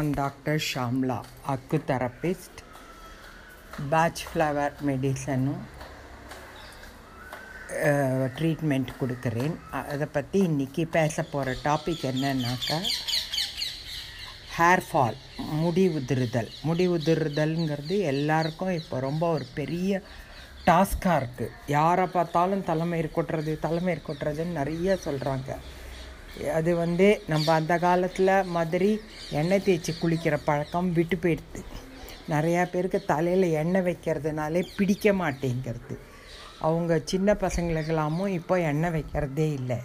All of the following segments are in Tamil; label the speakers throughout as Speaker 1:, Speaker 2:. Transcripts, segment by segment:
Speaker 1: நான் டாக்டர் ஷாம்லா அக்கு பேட்ச் ஃப்ளவர் மெடிசனும் ட்ரீட்மெண்ட் கொடுக்குறேன் அதை பற்றி இன்றைக்கி பேச போகிற டாபிக் என்னன்னாக்கா ஹேர் ஃபால் முடி உதிருதல் முடி உதிருதல்ங்கிறது எல்லாருக்கும் இப்போ ரொம்ப ஒரு பெரிய டாஸ்காக இருக்குது யாரை பார்த்தாலும் தலைமை கொட்டுறது தலைமை கொட்டுறதுன்னு நிறைய சொல்கிறாங்க அது வந்து நம்ம அந்த காலத்தில் மாதிரி எண்ணெய் தேய்ச்சி குளிக்கிற பழக்கம் விட்டு போயிடுது. நிறையா பேருக்கு தலையில் எண்ணெய் வைக்கிறதுனாலே பிடிக்க மாட்டேங்கிறது. அவங்க சின்ன பசங்களுக்கெல்லாமும் இப்போ எண்ணெய் வைக்கிறதே இல்லை.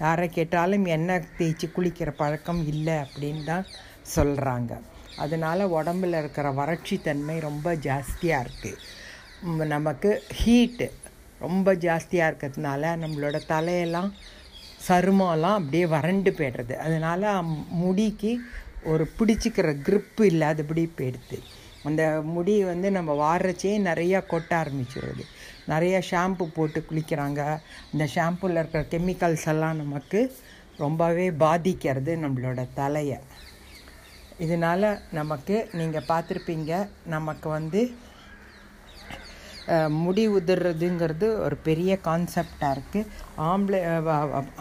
Speaker 1: யாரை கேட்டாலும் எண்ணெய் தேய்ச்சி குளிக்கிற பழக்கம் இல்லை அப்படின்னு தான் சொல்கிறாங்க அதனால் உடம்பில் இருக்கிற வறட்சி தன்மை ரொம்ப ஜாஸ்தியாக இருக்குது நமக்கு ஹீட்டு ரொம்ப ஜாஸ்தியாக இருக்கிறதுனால நம்மளோட தலையெல்லாம் சருமம்லாம் அப்படியே வறண்டு போய்டுறது. அதனால் முடிக்கு ஒரு பிடிச்சிக்கிற க்ரிப்பு இல்லாதபடி போயிடுது. அந்த முடி வந்து நம்ம வாடுறச்சே நிறையா கொட்ட ஆரம்பிச்சிடுது நிறையா ஷாம்பு போட்டு குளிக்கிறாங்க. அந்த ஷாம்புவில் இருக்கிற கெமிக்கல்ஸ் எல்லாம் நமக்கு ரொம்பவே பாதிக்கிறது நம்மளோட தலையை. இதனால் நமக்கு நீங்கள் பார்த்துருப்பீங்க நமக்கு வந்து முடி உதிர்றதுங்கிறது ஒரு பெரிய கான்செப்டாக இருக்குது ஆம்பளை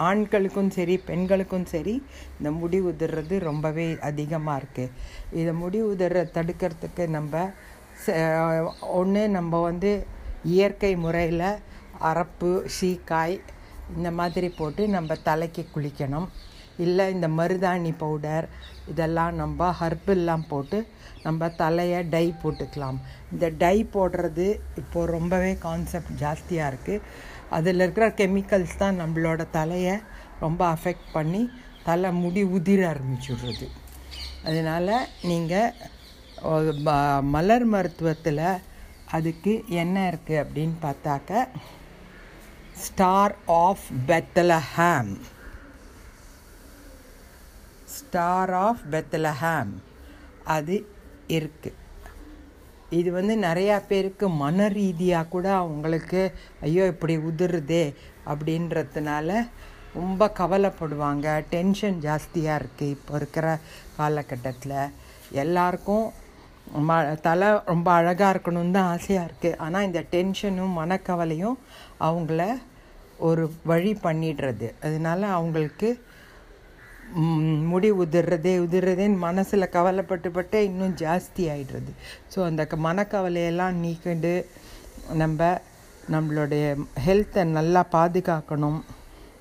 Speaker 1: ஆண்களுக்கும் சரி பெண்களுக்கும் சரி இந்த முடி உதிர்றது ரொம்பவே அதிகமாக இருக்குது இதை முடி உதிர தடுக்கிறதுக்கு நம்ம ஒன்று நம்ம வந்து இயற்கை முறையில் அரப்பு சீக்காய் இந்த மாதிரி போட்டு நம்ம தலைக்கு குளிக்கணும். இல்லை இந்த மருதாணி பவுடர் இதெல்லாம் நம்ம ஹர்பெல்லாம் போட்டு நம்ம தலையை டை போட்டுக்கலாம். இந்த டை போடுறது இப்போது ரொம்பவே கான்செப்ட் ஜாஸ்தியாக இருக்குது அதில் இருக்கிற கெமிக்கல்ஸ் தான் நம்மளோட தலையை ரொம்ப அஃபெக்ட் பண்ணி தலை முடி உதிர ஆரம்பிச்சுடுறது. அதனால் நீங்கள் மலர் மருத்துவத்தில் அதுக்கு என்ன இருக்குது அப்படின்னு பார்த்தாக்க star of Bethlehem star of Bethlehem அது இருக்குது இது வந்து நிறையா பேருக்கு மன ரீதியாக கூட அவங்களுக்கு ஐயோ இப்படி உதிருதே அப்படின்றதுனால ரொம்ப கவலைப்படுவாங்க. டென்ஷன் ஜாஸ்தியாக இருக்குது இப்போ இருக்கிற காலகட்டத்தில். எல்லாருக்கும் ம தலை ரொம்ப அழகாக இருக்கணும்னு தான் ஆசையாக இருக்குது ஆனால் இந்த டென்ஷனும் மனக்கவலையும் அவங்கள ஒரு வழி பண்ணிடுறது. அதனால அவங்களுக்கு முடி உதிர்றதே உதிர்றதேன்னு மனசில் கவலைப்பட்டுப்பட்டே இன்னும் ஜாஸ்தி ஆகிடுறது ஸோ அந்த மனக்கவலையெல்லாம் நீக்கிண்டு நம்ம நம்மளுடைய ஹெல்த்தை நல்லா பாதுகாக்கணும்.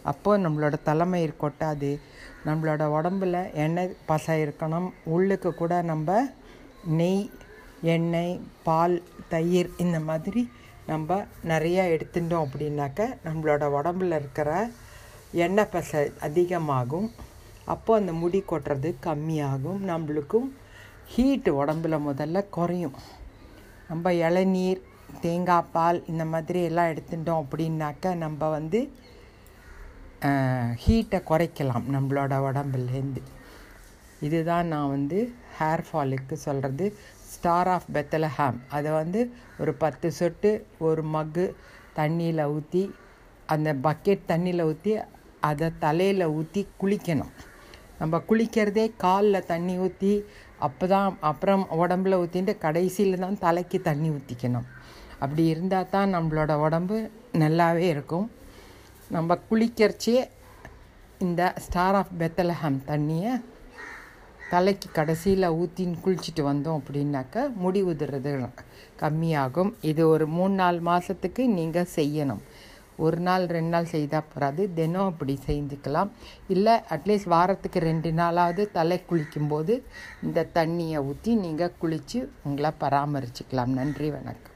Speaker 1: அப்போது நம்மளோட தலைமை கொட்டாது நம்மளோட உடம்புல எண்ணெய் பசை இருக்கணும். உள்ளுக்கு கூட நம்ம நெய் எண்ணெய் பால் தயிர் இந்த மாதிரி நம்ம நிறையா எடுத்துட்டோம் அப்படின்னாக்க நம்மளோட உடம்புல இருக்கிற எண்ணெய் பசை அதிகமாகும். அப்போது அந்த முடி கொட்டுறது கம்மியாகும். நம்மளுக்கும் ஹீட்டு உடம்புல முதல்ல குறையும். நம்ம இளநீர் தேங்காய் பால் இந்த மாதிரி எல்லாம் எடுத்துட்டோம் அப்படின்னாக்க நம்ம வந்து ஹீட்டை குறைக்கலாம் நம்மளோட உடம்புலேருந்து. இதுதான் நான் வந்து ஹேர் ஃபாலுக்கு சொல்கிறது ஸ்டார் ஆஃப் பெத்தலஹாம் அதை வந்து ஒரு பத்து சொட்டு ஒரு மக்கு தண்ணியில் ஊற்றி அந்த பக்கெட் தண்ணியில் ஊற்றி அதை தலையில் ஊற்றி குளிக்கணும். நம்ம குளிக்கிறதே காலில் தண்ணி ஊற்றி அப்போ தான் அப்புறம் உடம்புல ஊற்றிட்டு கடைசியில் தான் தலைக்கு தண்ணி ஊற்றிக்கணும் அப்படி இருந்தால் தான் நம்மளோட உடம்பு நல்லாவே இருக்கும். நம்ம குளிக்கிறச்சே இந்த ஸ்டார் ஆஃப் பெத்தலஹம் தண்ணியை தலைக்கு கடைசியில் ஊற்றின்னு குளிச்சுட்டு வந்தோம் அப்படின்னாக்கா முடி உதிர்றது கம்மியாகும். இது ஒரு மூணு நாலு மாதத்துக்கு நீங்கள் செய்யணும். ஒரு நாள் ரெண்டு நாள் செய்தால் போகாது தினம் அப்படி செஞ்சுக்கலாம். இல்லை அட்லீஸ்ட் வாரத்துக்கு ரெண்டு நாளாவது தலை குளிக்கும்போது இந்த தண்ணியை ஊற்றி நீங்கள் குளித்து உங்களை பராமரிச்சுக்கலாம். நன்றி வணக்கம்.